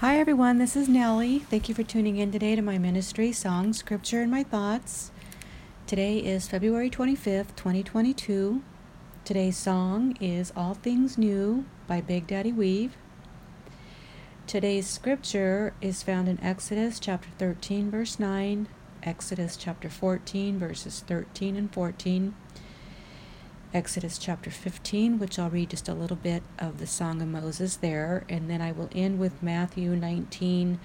Hi, everyone. This is Nellie. Thank you for tuning in today to my ministry, Song, Scripture, and My Thoughts. Today is February 25th, 2022. Today's song is All Things New by Big Daddy Weave. Today's scripture is found in Exodus chapter 13, verse 9, Exodus chapter 14, verses 13 and 14, Exodus chapter 15, which I'll read just a little bit of the Song of Moses there, and then I will end with Matthew 19,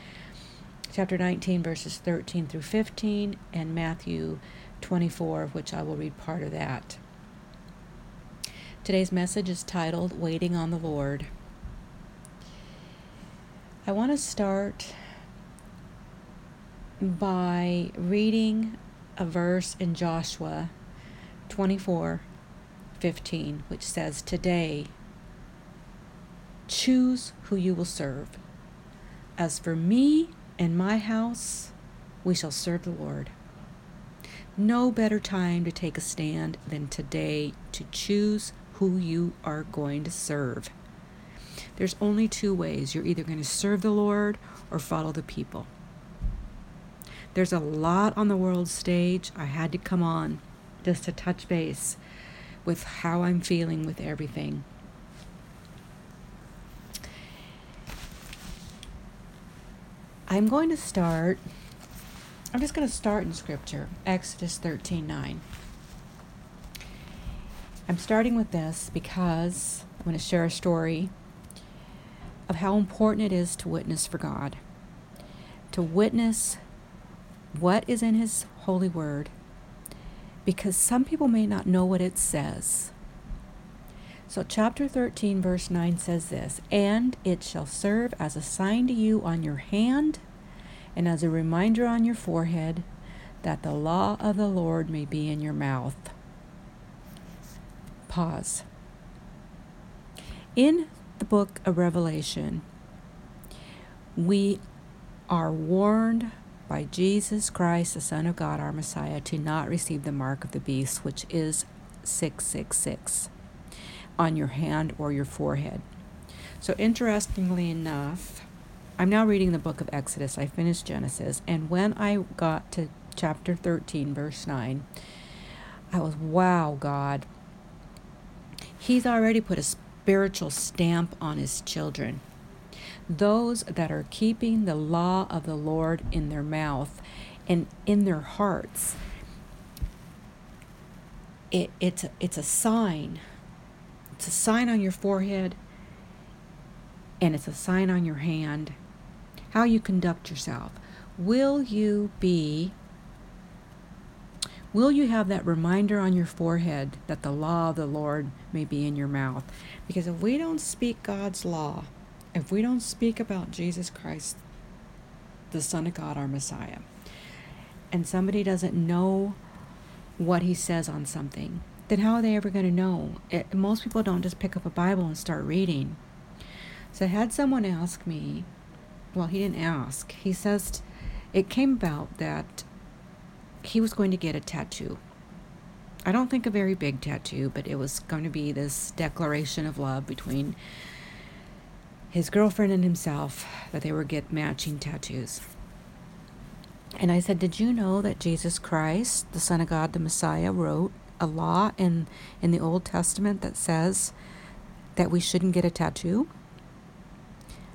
chapter 19, verses 13 through 15, and Matthew 24, which I will read part of that. Today's message is titled Waiting on the Lord. I want to start by reading a verse in Joshua 24 15, which says, Today, choose who you will serve. As for me and my house, we shall serve the Lord. No better time to take a stand than today to choose who you are going to serve. There's only two ways. You're either going to serve the Lord or follow the people. There's a lot on the world stage. I had to come on just to touch base with how I'm feeling with everything. I'm going to start, I'm just going to start in Scripture, Exodus 13 9. I'm starting with this because I'm going to share a story of how important it is to witness for God, to witness what is in His holy word, because some people may not know what it says. So, chapter 13, verse 9 says this And it shall serve as a sign to you on your hand and as a reminder on your forehead that the law of the Lord may be in your mouth. Pause. In the book of Revelation, we are warned by Jesus Christ, the Son of God, our Messiah, to not receive the mark of the beast, which is 666, on your hand or your forehead. So, interestingly enough, I'm now reading the book of Exodus. I finished Genesis, and when I got to chapter 13, verse 9, I was, wow, God. He's already put a spiritual stamp on his children those that are keeping the law of the Lord in their mouth and in their hearts. It, it's, a, it's a sign. It's a sign on your forehead and it's a sign on your hand. How you conduct yourself. Will you be Will you have that reminder on your forehead that the law of the Lord may be in your mouth? Because if we don't speak God's law, if we don't speak about Jesus Christ, the Son of God, our Messiah, and somebody doesn't know what he says on something, then how are they ever going to know? It, most people don't just pick up a Bible and start reading. So I had someone ask me, well, he didn't ask. He says it came about that he was going to get a tattoo. I don't think a very big tattoo, but it was going to be this declaration of love between his girlfriend and himself that they would get matching tattoos. And I said, Did you know that Jesus Christ, the Son of God, the Messiah, wrote a law in, in the Old Testament that says that we shouldn't get a tattoo?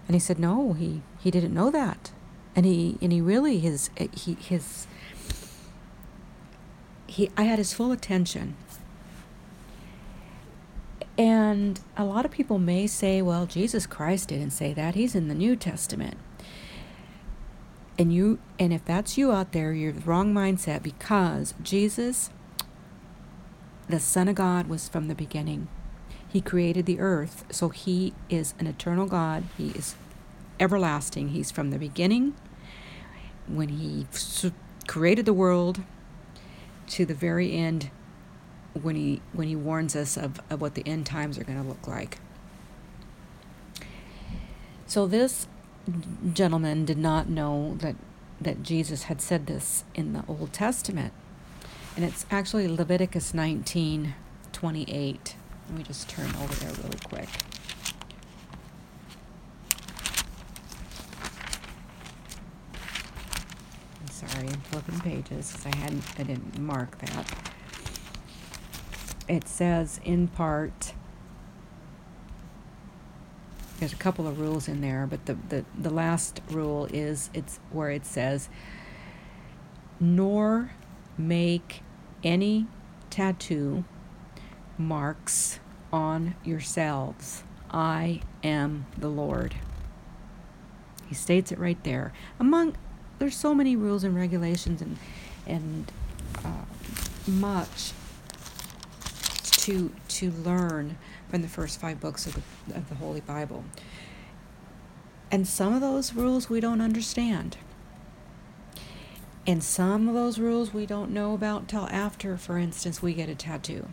And he said, No, he, he didn't know that. And he and he really his he his he I had his full attention and a lot of people may say, well, Jesus Christ didn't say that. He's in the New Testament. And you and if that's you out there, you're the wrong mindset because Jesus the Son of God was from the beginning. He created the earth, so he is an eternal God. He is everlasting. He's from the beginning when he created the world to the very end when he when he warns us of, of what the end times are going to look like. So this gentleman did not know that that Jesus had said this in the Old Testament. And it's actually Leviticus 19 28. Let me just turn over there really quick. sorry, I'm flipping pages because I hadn't, I didn't mark that. It says in part, there's a couple of rules in there, but the, the, the last rule is it's where it says, nor make any tattoo marks on yourselves. I am the Lord. He states it right there. Among there's so many rules and regulations and and uh, much to to learn from the first five books of the of the Holy Bible. And some of those rules we don't understand. And some of those rules we don't know about till after, for instance, we get a tattoo.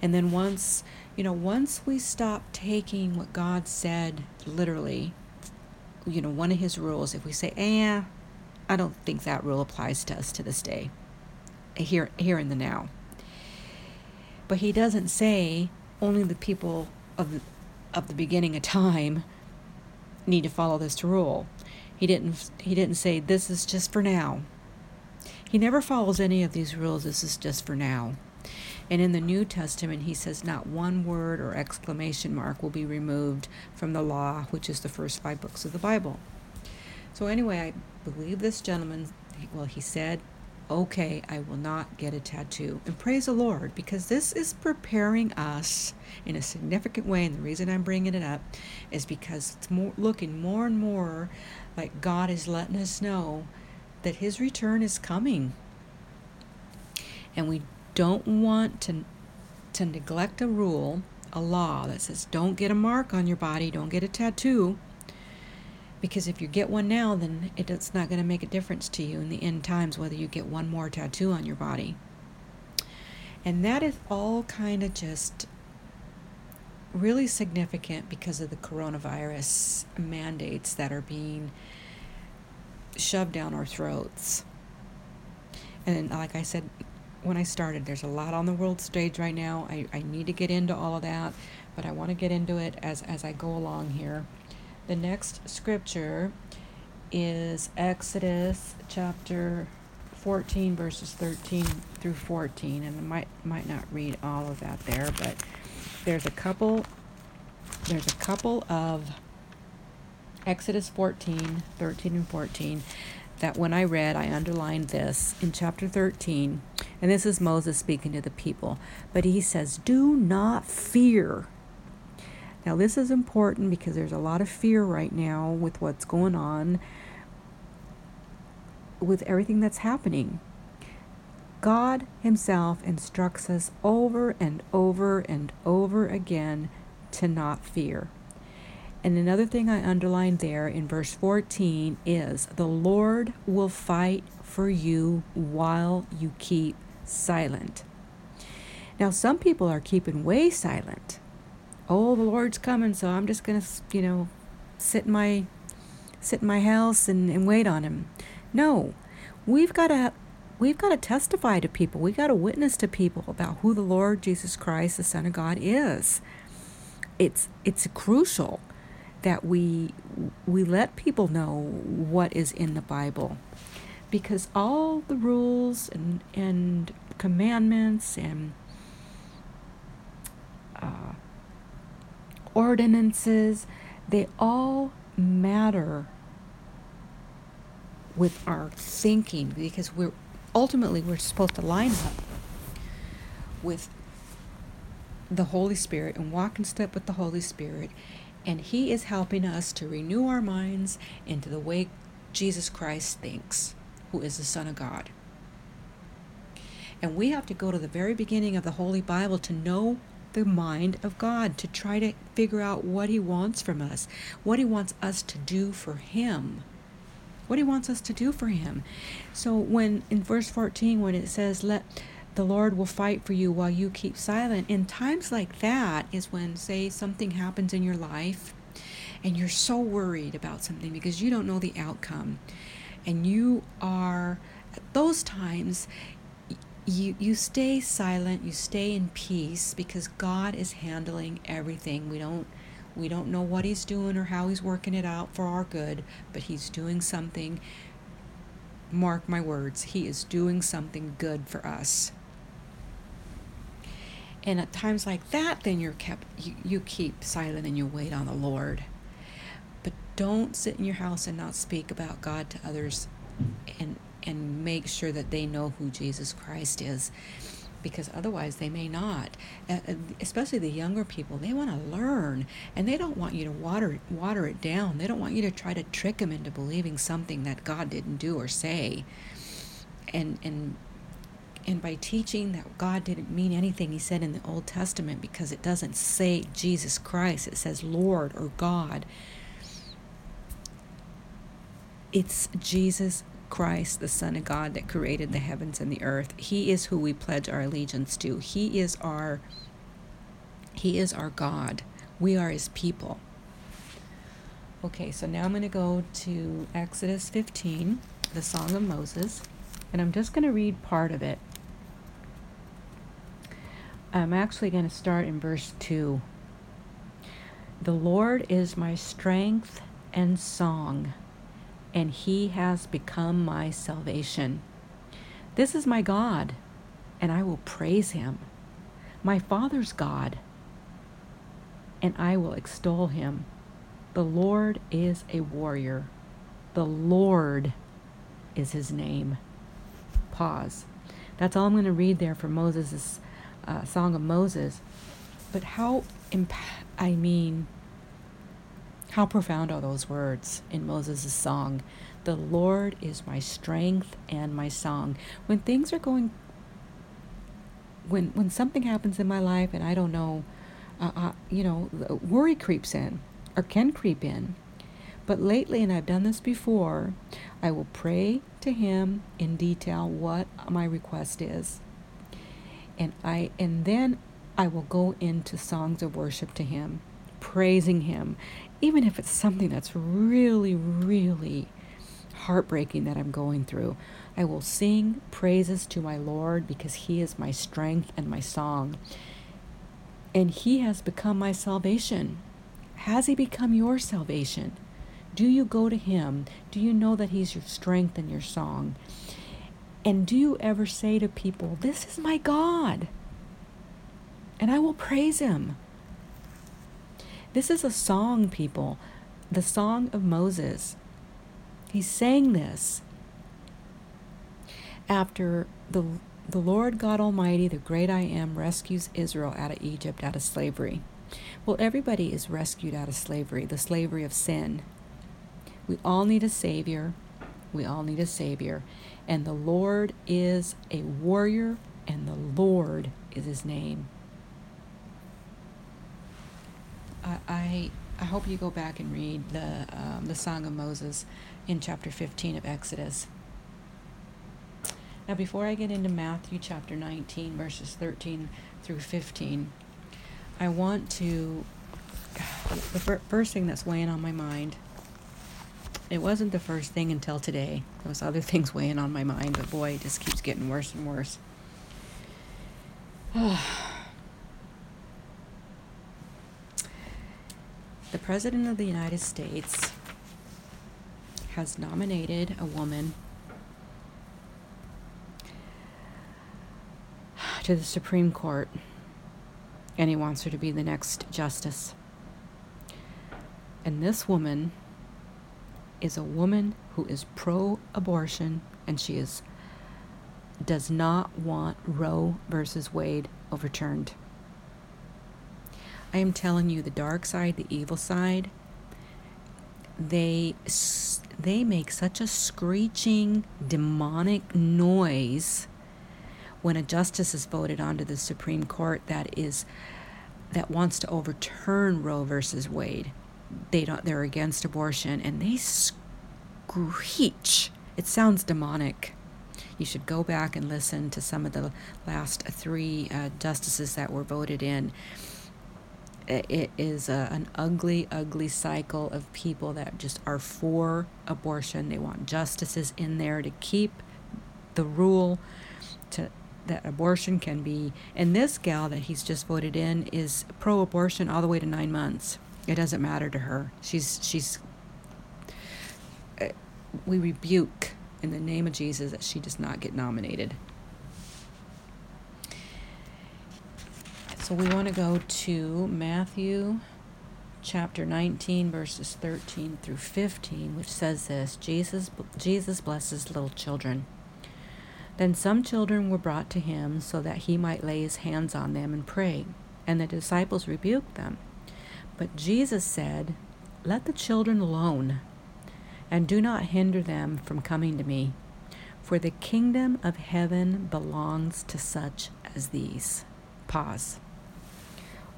And then once, you know, once we stop taking what God said literally, you know, one of his rules, if we say, eh, I don't think that rule applies to us to this day, here, here in the now. But he doesn't say only the people of the, of the beginning of time need to follow this rule. He didn't he didn't say this is just for now. He never follows any of these rules. This is just for now. And in the New Testament, he says not one word or exclamation mark will be removed from the law, which is the first five books of the Bible. So, anyway, I believe this gentleman, well, he said, okay, I will not get a tattoo. And praise the Lord, because this is preparing us in a significant way. And the reason I'm bringing it up is because it's more, looking more and more like God is letting us know that His return is coming. And we don't want to, to neglect a rule, a law that says don't get a mark on your body, don't get a tattoo. Because if you get one now, then it's not going to make a difference to you in the end times whether you get one more tattoo on your body. And that is all kind of just really significant because of the coronavirus mandates that are being shoved down our throats. And like I said when I started. There's a lot on the world stage right now. I, I need to get into all of that, but I want to get into it as, as I go along here. The next scripture is Exodus chapter 14 verses 13 through 14 and I might might not read all of that there but there's a couple there's a couple of Exodus 14 13 and 14 that when I read, I underlined this in chapter 13. And this is Moses speaking to the people. But he says, Do not fear. Now, this is important because there's a lot of fear right now with what's going on, with everything that's happening. God Himself instructs us over and over and over again to not fear. And another thing I underlined there in verse 14 is the Lord will fight for you while you keep silent. Now, some people are keeping way silent. Oh, the Lord's coming, so I'm just going to, you know, sit in my sit in my house and, and wait on him. No. We've got to we've got to testify to people. We've got to witness to people about who the Lord Jesus Christ, the Son of God, is. It's it's crucial that we we let people know what is in the Bible because all the rules and and commandments and uh, ordinances they all matter with our thinking because we're ultimately we're supposed to line up with the Holy Spirit and walk in step with the Holy Spirit and He is helping us to renew our minds into the way Jesus Christ thinks, who is the Son of God. And we have to go to the very beginning of the Holy Bible to know the mind of God, to try to figure out what He wants from us, what He wants us to do for Him. What he wants us to do for him. So when in verse 14 when it says let the Lord will fight for you while you keep silent. In times like that is when, say, something happens in your life and you're so worried about something because you don't know the outcome. And you are, at those times, you, you stay silent, you stay in peace because God is handling everything. We don't we don't know what he's doing or how he's working it out for our good, but he's doing something mark my words, He is doing something good for us. And at times like that, then you're kept you, you keep silent and you wait on the Lord. But don't sit in your house and not speak about God to others and and make sure that they know who Jesus Christ is because otherwise they may not. Uh, especially the younger people, they want to learn and they don't want you to water water it down. They don't want you to try to trick them into believing something that God didn't do or say. And and and by teaching that God didn't mean anything he said in the Old Testament because it doesn't say Jesus Christ, it says Lord or God. It's Jesus Christ, the Son of God, that created the heavens and the earth. He is who we pledge our allegiance to. He is our He is our God. We are his people. Okay, so now I'm going to go to Exodus 15, the Song of Moses, and I'm just going to read part of it. I'm actually going to start in verse 2. The Lord is my strength and song and he has become my salvation. This is my God, and I will praise him, my Father's God, and I will extol him. The Lord is a warrior. The Lord is his name. Pause. That's all I'm going to read there for Moses' uh, Song of Moses. But how, imp- I mean, how profound are those words in Moses' song? The Lord is my strength and my song. When things are going, when when something happens in my life and I don't know, uh, uh, you know, worry creeps in or can creep in. But lately, and I've done this before, I will pray to Him in detail what my request is, and I and then I will go into songs of worship to Him, praising Him even if it's something that's really, really heartbreaking that I'm going through, I will sing praises to my Lord because He is my strength and my song. And He has become my salvation. Has He become your salvation? Do you go to Him? Do you know that He's your strength and your song? And do you ever say to people, This is my God? And I will praise Him. This is a song, people, the song of Moses. He sang this after the, the Lord God Almighty, the great I am, rescues Israel out of Egypt, out of slavery. Well, everybody is rescued out of slavery, the slavery of sin. We all need a Savior. We all need a Savior. And the Lord is a warrior, and the Lord is his name. I, I, hope you go back and read the, um, the Song of Moses in chapter 15 of Exodus. Now, before I get into Matthew chapter 19, verses 13 through 15, I want to. The fir- first thing that's weighing on my mind, it wasn't the first thing until today. There was other things weighing on my mind, but boy, it just keeps getting worse and worse. The President of the United States has nominated a woman to the Supreme Court, and he wants her to be the next justice. And this woman is a woman who is pro abortion and she is does not want Roe versus Wade overturned. I am telling you, the dark side, the evil side, they they make such a screeching demonic noise when a justice is voted onto the Supreme Court that is that wants to overturn Roe versus Wade. They don't they're against abortion and they screech. It sounds demonic. You should go back and listen to some of the last three uh, justices that were voted in it is a, an ugly, ugly cycle of people that just are for abortion. They want justices in there to keep the rule to that abortion can be. And this gal that he's just voted in is pro-abortion all the way to nine months. It doesn't matter to her. She's she's. Uh, we rebuke in the name of Jesus that she does not get nominated. So we want to go to Matthew chapter 19 verses 13 through 15 which says this Jesus Jesus blesses little children. Then some children were brought to him so that he might lay his hands on them and pray and the disciples rebuked them. But Jesus said let the children alone and do not hinder them from coming to me for the kingdom of heaven belongs to such as these pause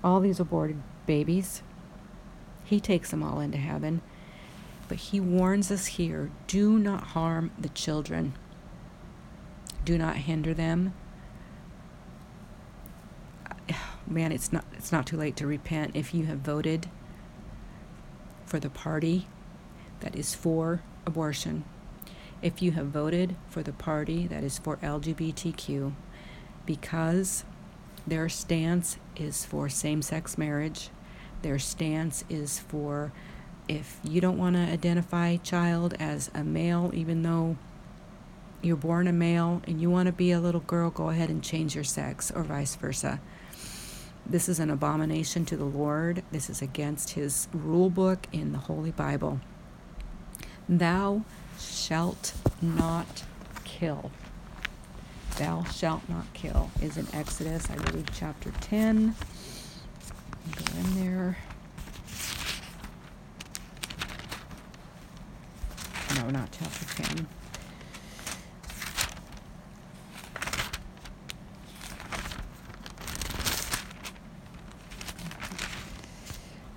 all these aborted babies he takes them all into heaven. But he warns us here do not harm the children, do not hinder them. Man, it's not it's not too late to repent if you have voted for the party that is for abortion. If you have voted for the party that is for LGBTQ because their stance is for same sex marriage their stance is for if you don't want to identify child as a male, even though you're born a male and you want to be a little girl, go ahead and change your sex, or vice versa. This is an abomination to the Lord. This is against his rule book in the Holy Bible. Thou shalt not kill. Thou shalt not kill is in Exodus, I believe, chapter 10. Go in there. No, not chapter 10.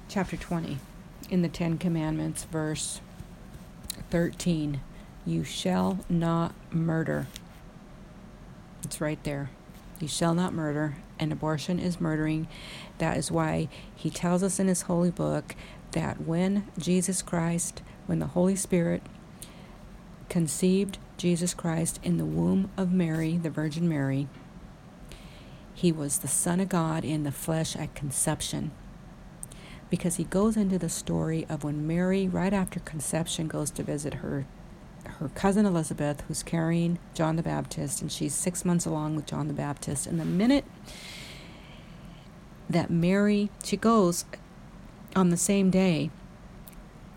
Chapter 20. In the Ten Commandments, verse 13. You shall not murder. Right there. You shall not murder, and abortion is murdering. That is why he tells us in his holy book that when Jesus Christ, when the Holy Spirit conceived Jesus Christ in the womb of Mary, the Virgin Mary, he was the Son of God in the flesh at conception. Because he goes into the story of when Mary, right after conception, goes to visit her her cousin Elizabeth, who's carrying John the Baptist, and she's six months along with John the Baptist. And the minute that Mary, she goes on the same day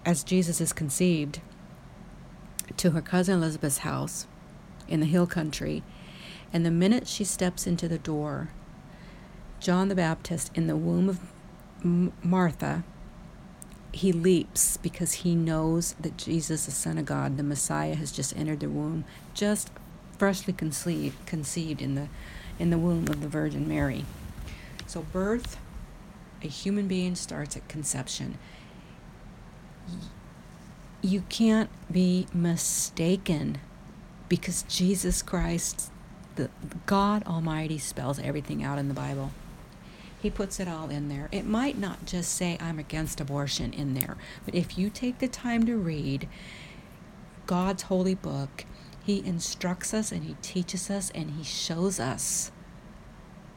as Jesus is conceived to her cousin Elizabeth's house in the hill country. And the minute she steps into the door, John the Baptist in the womb of Martha he leaps because he knows that Jesus, the Son of God, the Messiah, has just entered the womb, just freshly conceived, conceived in the in the womb of the Virgin Mary. So birth, a human being starts at conception. You can't be mistaken because Jesus Christ, the God Almighty, spells everything out in the Bible. He puts it all in there. It might not just say, I'm against abortion in there, but if you take the time to read God's holy book, He instructs us and He teaches us and He shows us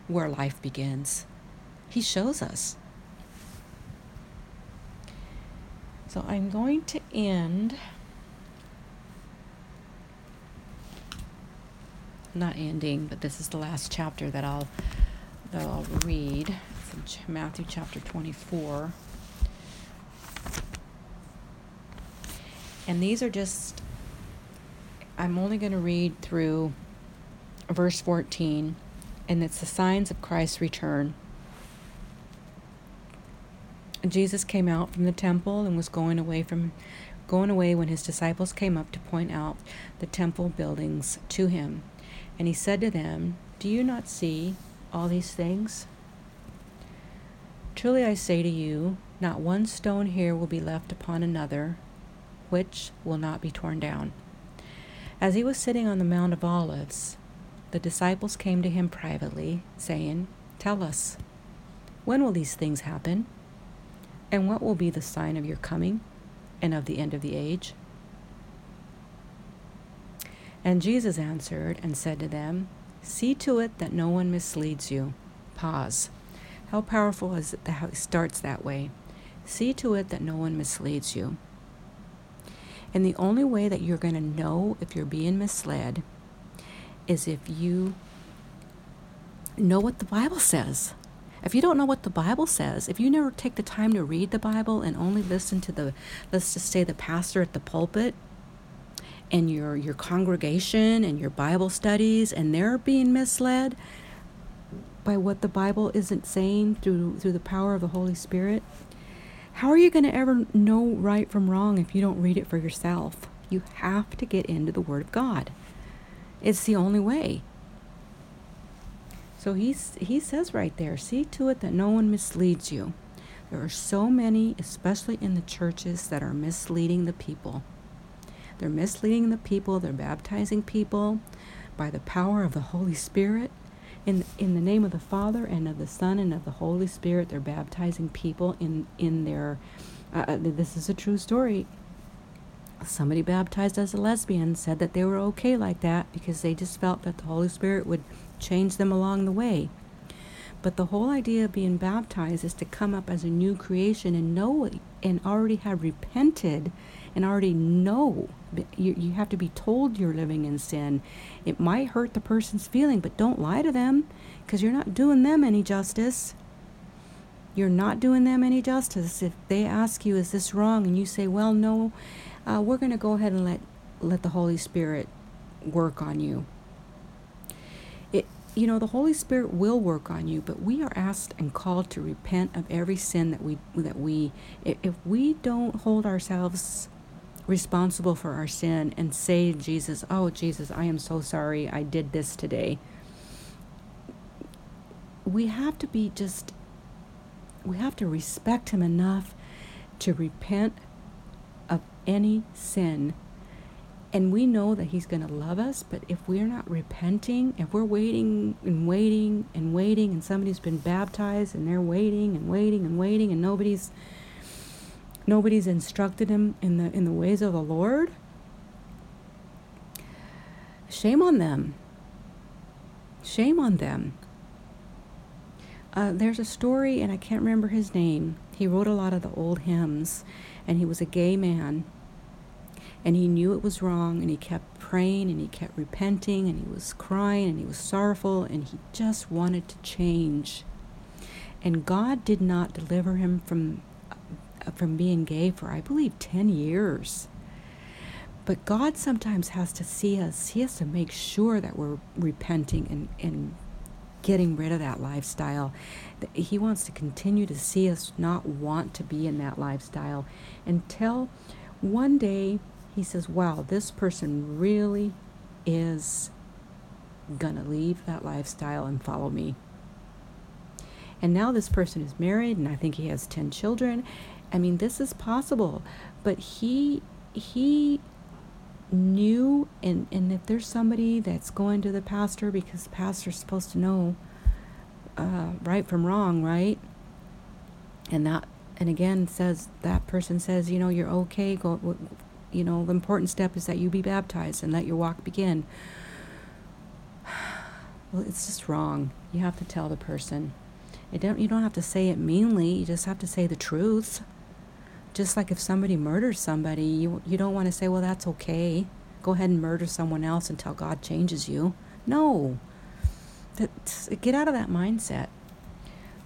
where life begins. He shows us. So I'm going to end. Not ending, but this is the last chapter that I'll that I'll read from Matthew chapter 24. And these are just, I'm only going to read through verse 14, and it's the signs of Christ's return. Jesus came out from the temple and was going away from going away when his disciples came up to point out the temple buildings to him. And he said to them, Do you not see all these things? Truly I say to you, not one stone here will be left upon another, which will not be torn down. As he was sitting on the Mount of Olives, the disciples came to him privately, saying, Tell us, when will these things happen? And what will be the sign of your coming and of the end of the age? And Jesus answered and said to them, See to it that no one misleads you. Pause. How powerful is it how it starts that way? See to it that no one misleads you. And the only way that you're going to know if you're being misled is if you know what the Bible says. If you don't know what the Bible says, if you never take the time to read the Bible and only listen to the, let's just say, the pastor at the pulpit and your, your congregation and your Bible studies, and they're being misled by what the Bible isn't saying through, through the power of the Holy Spirit, how are you going to ever know right from wrong if you don't read it for yourself? You have to get into the Word of God. It's the only way. So he's, he says right there see to it that no one misleads you. There are so many, especially in the churches, that are misleading the people. They're misleading the people, they're baptizing people by the power of the Holy Spirit. In, in the name of the Father and of the Son and of the Holy Spirit, they're baptizing people in, in their. Uh, uh this is a true story. Somebody baptized as a lesbian said that they were okay like that because they just felt that the Holy Spirit would change them along the way. But the whole idea of being baptized is to come up as a new creation and know and already have repented and already know. You, you have to be told you're living in sin. It might hurt the person's feeling, but don't lie to them because you're not doing them any justice. You're not doing them any justice. If they ask you, is this wrong? And you say, well, no, uh, we're going to go ahead and let, let the Holy Spirit work on you It, you know, the Holy Spirit will work on you, but we are asked and called to repent of every sin that we that we if we don't hold ourselves responsible for our sin and say Jesus, "Oh Jesus, I am so sorry. I did this today." We have to be just we have to respect him enough to repent of any sin and we know that he's going to love us but if we're not repenting if we're waiting and waiting and waiting and somebody's been baptized and they're waiting and waiting and waiting and nobody's nobody's instructed him in the in the ways of the lord? Shame on them. Shame on them. Uh, there's a story and i can't remember his name. He wrote a lot of the old hymns and he was a gay man. And he knew it was wrong and he kept praying and he kept repenting and he was crying and he was sorrowful and he just wanted to change. And god did not deliver him from from being gay for i believe 10 years but god sometimes has to see us he has to make sure that we're repenting and, and getting rid of that lifestyle he wants to continue to see us not want to be in that lifestyle until one day he says, wow, this person really is to leave that lifestyle and follow me. And now this person is married and I think he has 10 children. I mean, this is possible, but he he knew and and if there's somebody that's going to the pastor because the pastor's supposed to know uh, right from wrong, right? And that and again says that person says, you know, you're okay. Go you know, the important step is that you be baptized and let your walk begin. Well, it's just wrong. You have to tell the person. It don't, you don't have to say it meanly. You just have to say the truth. Just like if somebody murders somebody, you, you don't want to say, well, that's okay. Go ahead and murder someone else until God changes you. No. Get out of that mindset.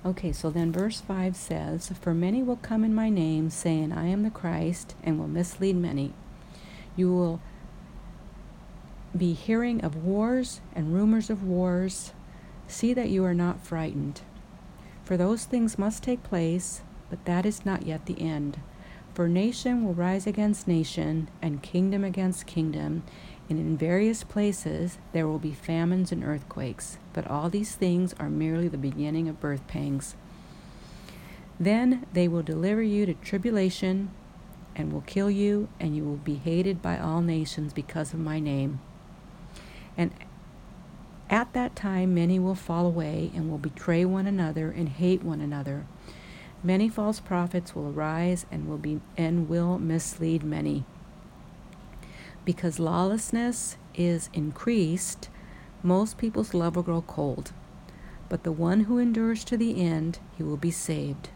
Okay, so then verse 5 says, For many will come in my name, saying, I am the Christ, and will mislead many. You will be hearing of wars and rumors of wars. See that you are not frightened. For those things must take place, but that is not yet the end. For nation will rise against nation, and kingdom against kingdom, and in various places there will be famines and earthquakes. But all these things are merely the beginning of birth pangs. Then they will deliver you to tribulation and will kill you, and you will be hated by all nations because of my name. And at that time, many will fall away and will betray one another and hate one another. Many false prophets will arise and will be and will mislead many. Because lawlessness is increased, most people's love will grow cold. But the one who endures to the end, he will be saved.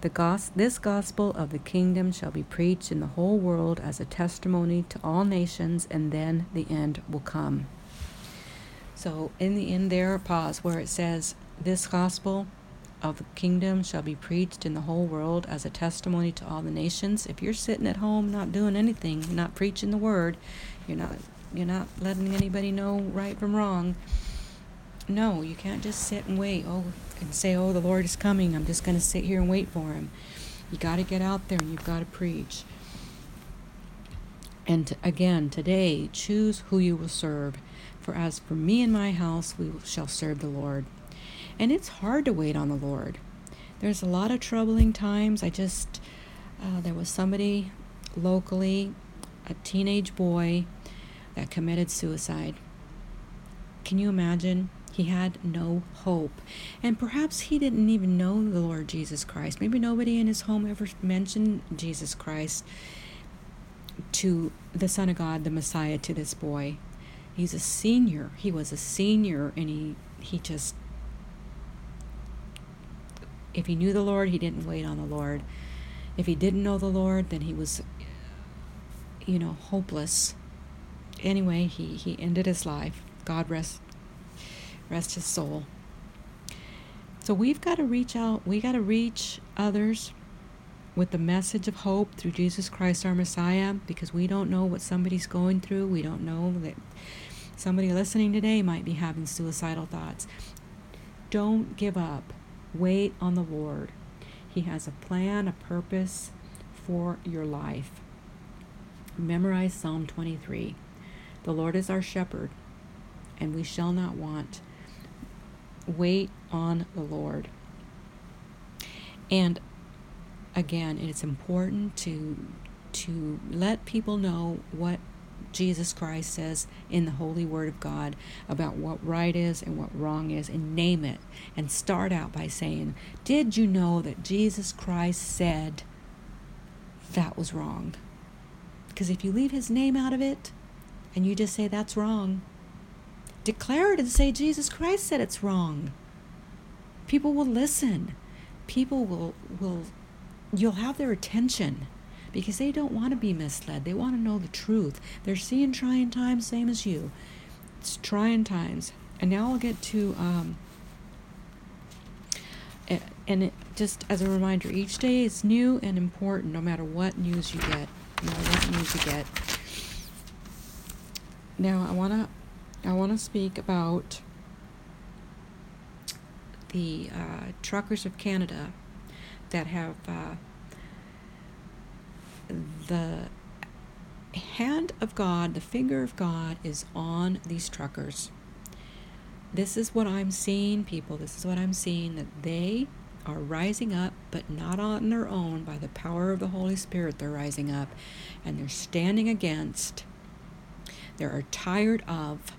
The gos- this gospel of the kingdom shall be preached in the whole world as a testimony to all nations, and then the end will come. So, in the end, there, pause where it says, This gospel of the kingdom shall be preached in the whole world as a testimony to all the nations. If you're sitting at home not doing anything, not preaching the word, you're not you're not letting anybody know right from wrong. No, you can't just sit and wait. Oh, and say, "Oh, the Lord is coming. I'm just going to sit here and wait for him." You got to get out there and you've got to preach. And again, today, choose who you will serve. For as for me and my house, we shall serve the Lord. And it's hard to wait on the Lord. There's a lot of troubling times. I just, uh, there was somebody locally, a teenage boy, that committed suicide. Can you imagine? He had no hope. And perhaps he didn't even know the Lord Jesus Christ. Maybe nobody in his home ever mentioned Jesus Christ to the Son of God, the Messiah, to this boy. He's a senior. He was a senior, and he, he just, if he knew the Lord, he didn't wait on the Lord. If he didn't know the Lord, then he was, you know, hopeless. Anyway, he, he ended his life. God rest rest his soul. So we've got to reach out, we got to reach others with the message of hope through Jesus Christ our Messiah because we don't know what somebody's going through. We don't know that somebody listening today might be having suicidal thoughts. Don't give up. Wait on the Lord. He has a plan, a purpose for your life. Memorize Psalm 23. The Lord is our shepherd, and we shall not want wait on the Lord. And again, it's important to to let people know what Jesus Christ says in the holy word of God about what right is and what wrong is and name it and start out by saying, "Did you know that Jesus Christ said that was wrong?" Because if you leave his name out of it and you just say that's wrong, declare it and say Jesus Christ said it's wrong. People will listen. People will will you'll have their attention because they don't want to be misled. They want to know the truth. They're seeing trying times same as you. It's trying times. And now I'll get to um and it, just as a reminder, each day is new and important no matter what news you get. No matter what news you get. Now I wanna I want to speak about the uh, truckers of Canada that have uh, the hand of God, the finger of God is on these truckers. This is what I'm seeing, people. This is what I'm seeing that they are rising up, but not on their own. By the power of the Holy Spirit, they're rising up and they're standing against, they are tired of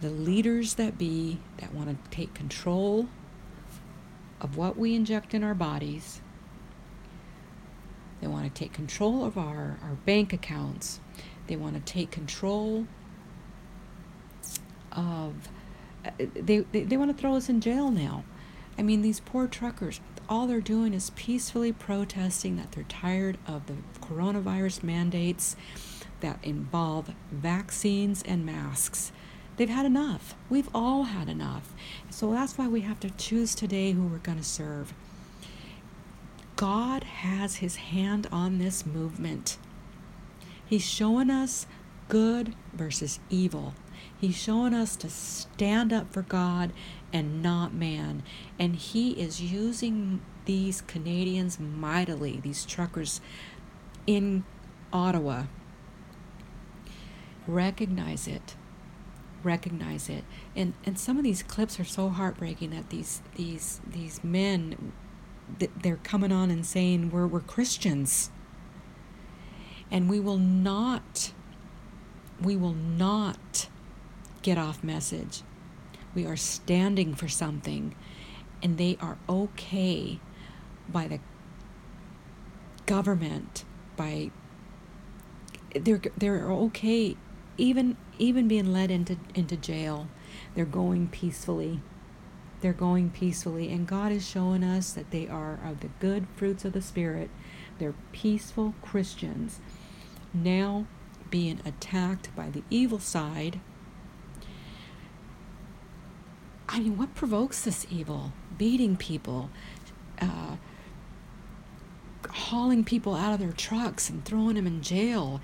the leaders that be that want to take control of what we inject in our bodies. They want to take control of our, our bank accounts. They want to take control of. Uh, they, they, they want to throw us in jail now. I mean, these poor truckers, all they're doing is peacefully protesting that they're tired of the coronavirus mandates that involve vaccines and masks. They've had enough. We've all had enough. So that's why we have to choose today who we're going to serve. God has his hand on this movement. He's showing us good versus evil. He's showing us to stand up for God and not man. And he is using these Canadians mightily, these truckers in Ottawa. Recognize it recognize it. And and some of these clips are so heartbreaking that these these these men they're coming on and saying we're we're Christians. And we will not we will not get off message. We are standing for something and they are okay by the government by they're they're okay even even being led into into jail they're going peacefully they're going peacefully. And God is showing us that they are of the good fruits of the Spirit. They're peaceful Christians now being attacked by the evil side. I mean, what provokes this evil? Beating people, uh, hauling people out of their trucks and throwing them in jail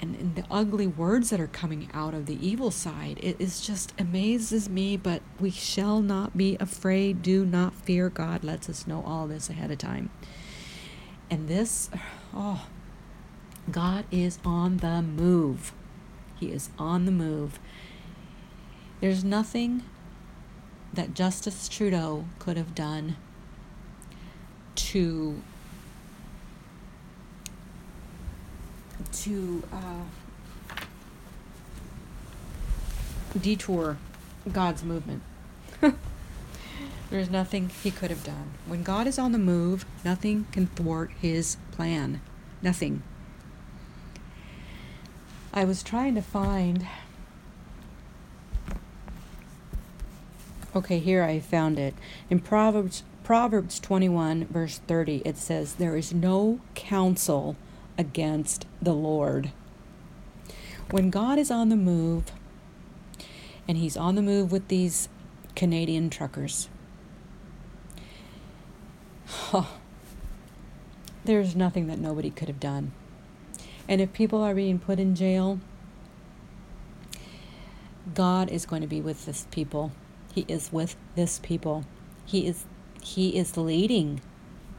and, and, the ugly words that are coming out of the evil side it is just amazes me but we shall not be afraid. Do not fear. God lets us know all this ahead of time. And this oh god is on the move. He is on the move. There's nothing that Justin Trudeau could have done to to uh, detour God's movement. There's nothing he could have done. When God is on the move, nothing can thwart his plan. Nothing. I was trying to find. Okay, here I found it. In Proverbs Proverbs 21 verse 30 it says there is no counsel against the Lord. When God is on the move, and He's on the move with these Canadian truckers, oh, there's nothing that nobody could have done. And if people are being put in jail, God is going to be with this people. He is with this people. He is he is leading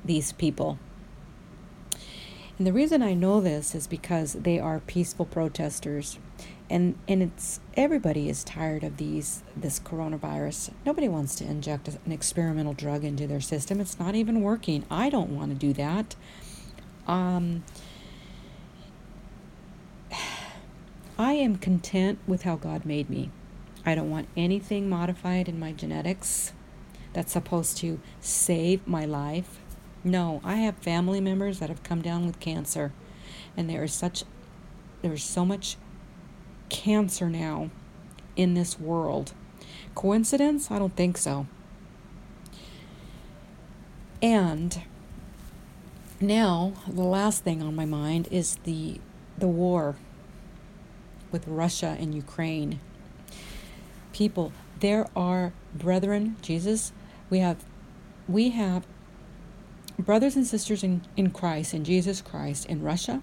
these people. And the reason I know this is because they are peaceful protesters. And and it's everybody is tired of these this coronavirus. Nobody wants to inject an experimental drug into their system. It's not even working. I don't want to do that. Um I am content with how God made me. I don't want anything modified in my genetics that's supposed to save my life no, I have family members that have come down with cancer, and there is such there's so much cancer now in this world. Coincidence? I don't think so. And now the last thing on my mind is the the war with Russia and Ukraine. People, there are brethren, Jesus, we have we have brothers and sisters in, in Christ, in Jesus Christ, in Russia,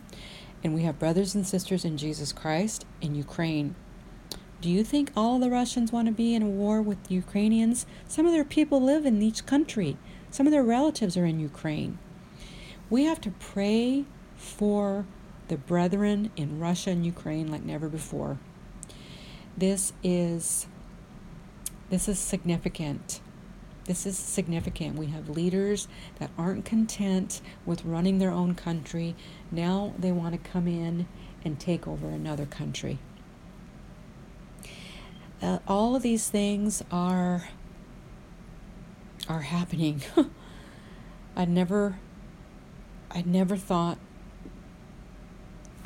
and we have brothers and sisters in Jesus Christ in Ukraine. Do you think all the Russians want to be in a war with the Ukrainians? Some of their people live in each country, some of their relatives are in Ukraine. We have to pray for the brethren in Russia and Ukraine like never before. This is this is significant. This is significant. We have leaders that aren't content with running their own country. Now they want to come in and take over another country. Uh, all of these things are are happening. I never I never thought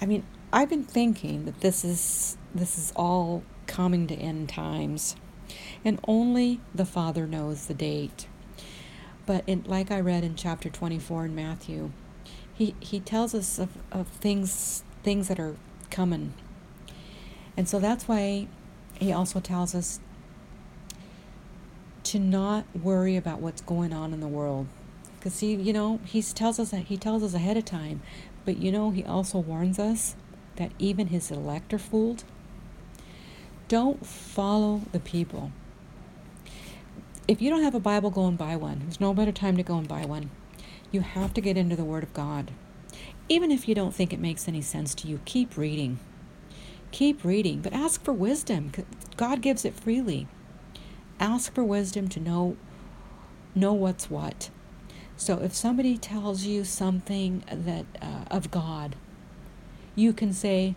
I mean, I've been thinking that this is this is all coming to end times and only the Father knows the date. But in, like I read in chapter 24 in Matthew, he, he tells us of, of things things that are coming. And so that's why he also tells us to not worry about what's going on in the world. Because he, you know, he tells us that he tells us ahead of time, but you know, he also warns us that even his elect are fooled. Don't follow the people if you don't have a Bible, go and buy one. There's no better time to go and buy one. You have to get into the Word of God. Even if you don't think it makes any sense to you, keep reading. Keep reading, but ask for wisdom. God gives it freely. Ask for wisdom to know know what's what. So if somebody tells you something that uh, of God, you can say,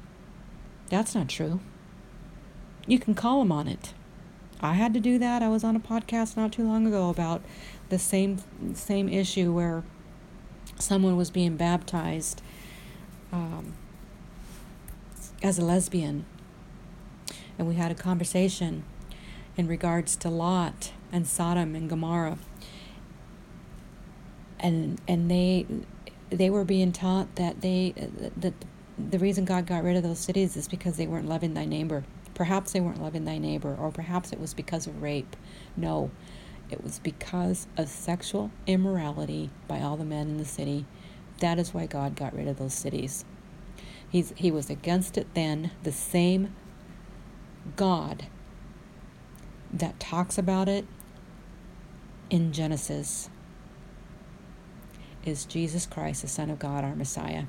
"That's not true." You can call them on it. I had to do that. I was on a podcast not too long ago about the same same issue where someone was being baptized um, as a lesbian, and we had a conversation. in regards to Lot and Sodom and Gomorrah. And and they they were being taught that they that the reason God got rid of those cities is because they weren't loving thy neighbor. Perhaps they weren't loving thy neighbor, or perhaps it was because of rape. No, it was because of sexual immorality by all the men in the city. That is why God got rid of those cities. He's, he was against it then. The same God that talks about it in Genesis is Jesus Christ, the Son of God, our Messiah.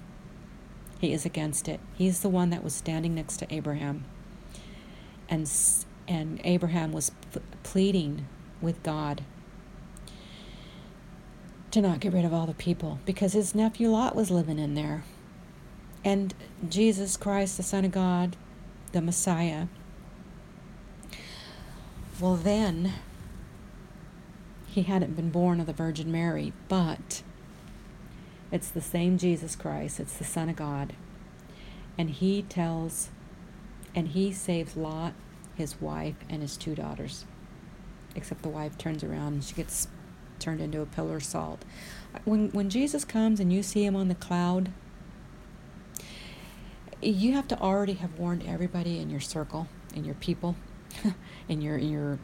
He is against it. He's the one that was standing next to Abraham. And, and Abraham was pleading with God to not get rid of all the people because his nephew Lot was living in there. And Jesus Christ, the Son of God, the Messiah, well, then he hadn't been born of the Virgin Mary, but it's the same Jesus Christ, it's the Son of God. And he tells, and he saves Lot, his wife, and his two daughters. Except the wife turns around and she gets turned into a pillar of salt. When, when Jesus comes and you see him on the cloud, you have to already have warned everybody in your circle, in your people, in your in your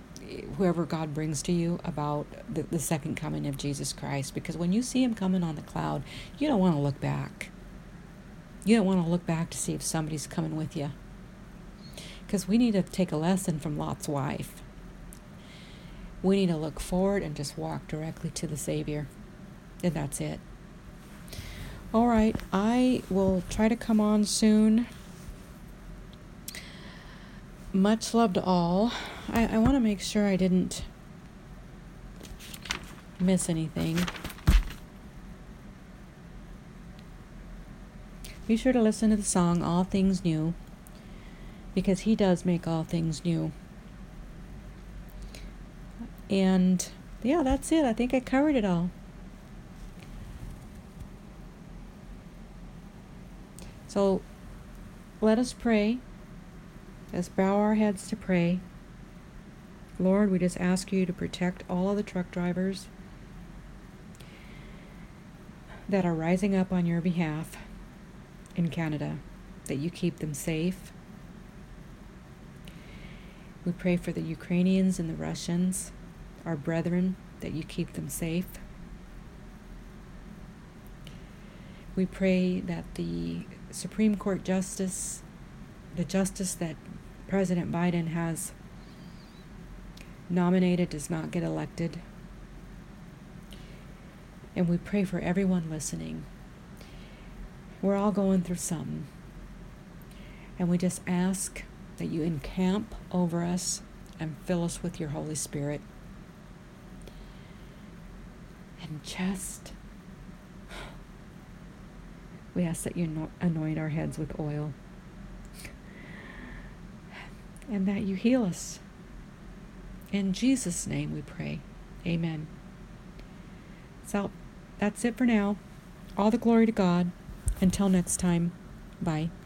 whoever God brings to you about the, the second coming of Jesus Christ. Because when you see him coming on the cloud, you don't want to look back. You don't want to look back to see if somebody's coming with you. Because we need to take a lesson from Lot's wife. We need to look forward and just walk directly to the Savior. And that's it. All right, I will try to come on soon. Much love to all. I, I want to make sure I didn't miss anything. Be sure to listen to the song All Things New because he does make all things new. And yeah, that's it. I think I covered it all. So let us pray. Let's bow our heads to pray. Lord, we just ask you to protect all of the truck drivers that are rising up on your behalf in Canada, that you keep them safe. We pray for the Ukrainians and the Russians, our brethren, that you keep them safe. We pray that the Supreme Court justice, the justice that President Biden has nominated does not get elected. And we pray for everyone listening. We're all going through something. And we just ask that you encamp over us and fill us with your Holy Spirit. And just, we ask that you anoint our heads with oil and that you heal us. In Jesus' name we pray. Amen. So that's it for now. All the glory to God. Until next time, bye.